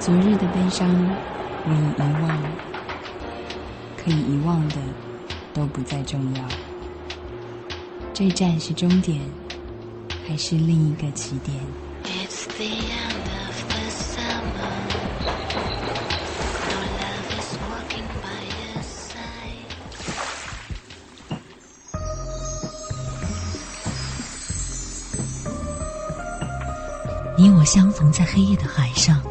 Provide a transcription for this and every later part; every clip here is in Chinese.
昨日的悲伤我已遗忘，可以遗忘的都不再重要。这站是终点，还是另一个起点？It's the end of the summer. No love is walking by his side. 你我相逢在黑夜的海上，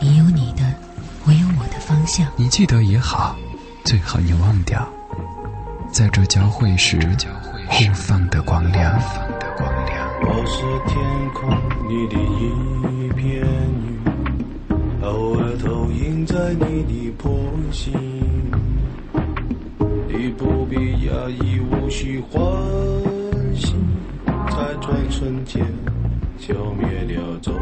你有你的，我有我的方向。你记得也好，最好你忘掉，在这交汇时互放的光亮。我是天空里的一片云，偶尔投影在你的波心。你不必讶异，无需欢喜，在转瞬间消灭了踪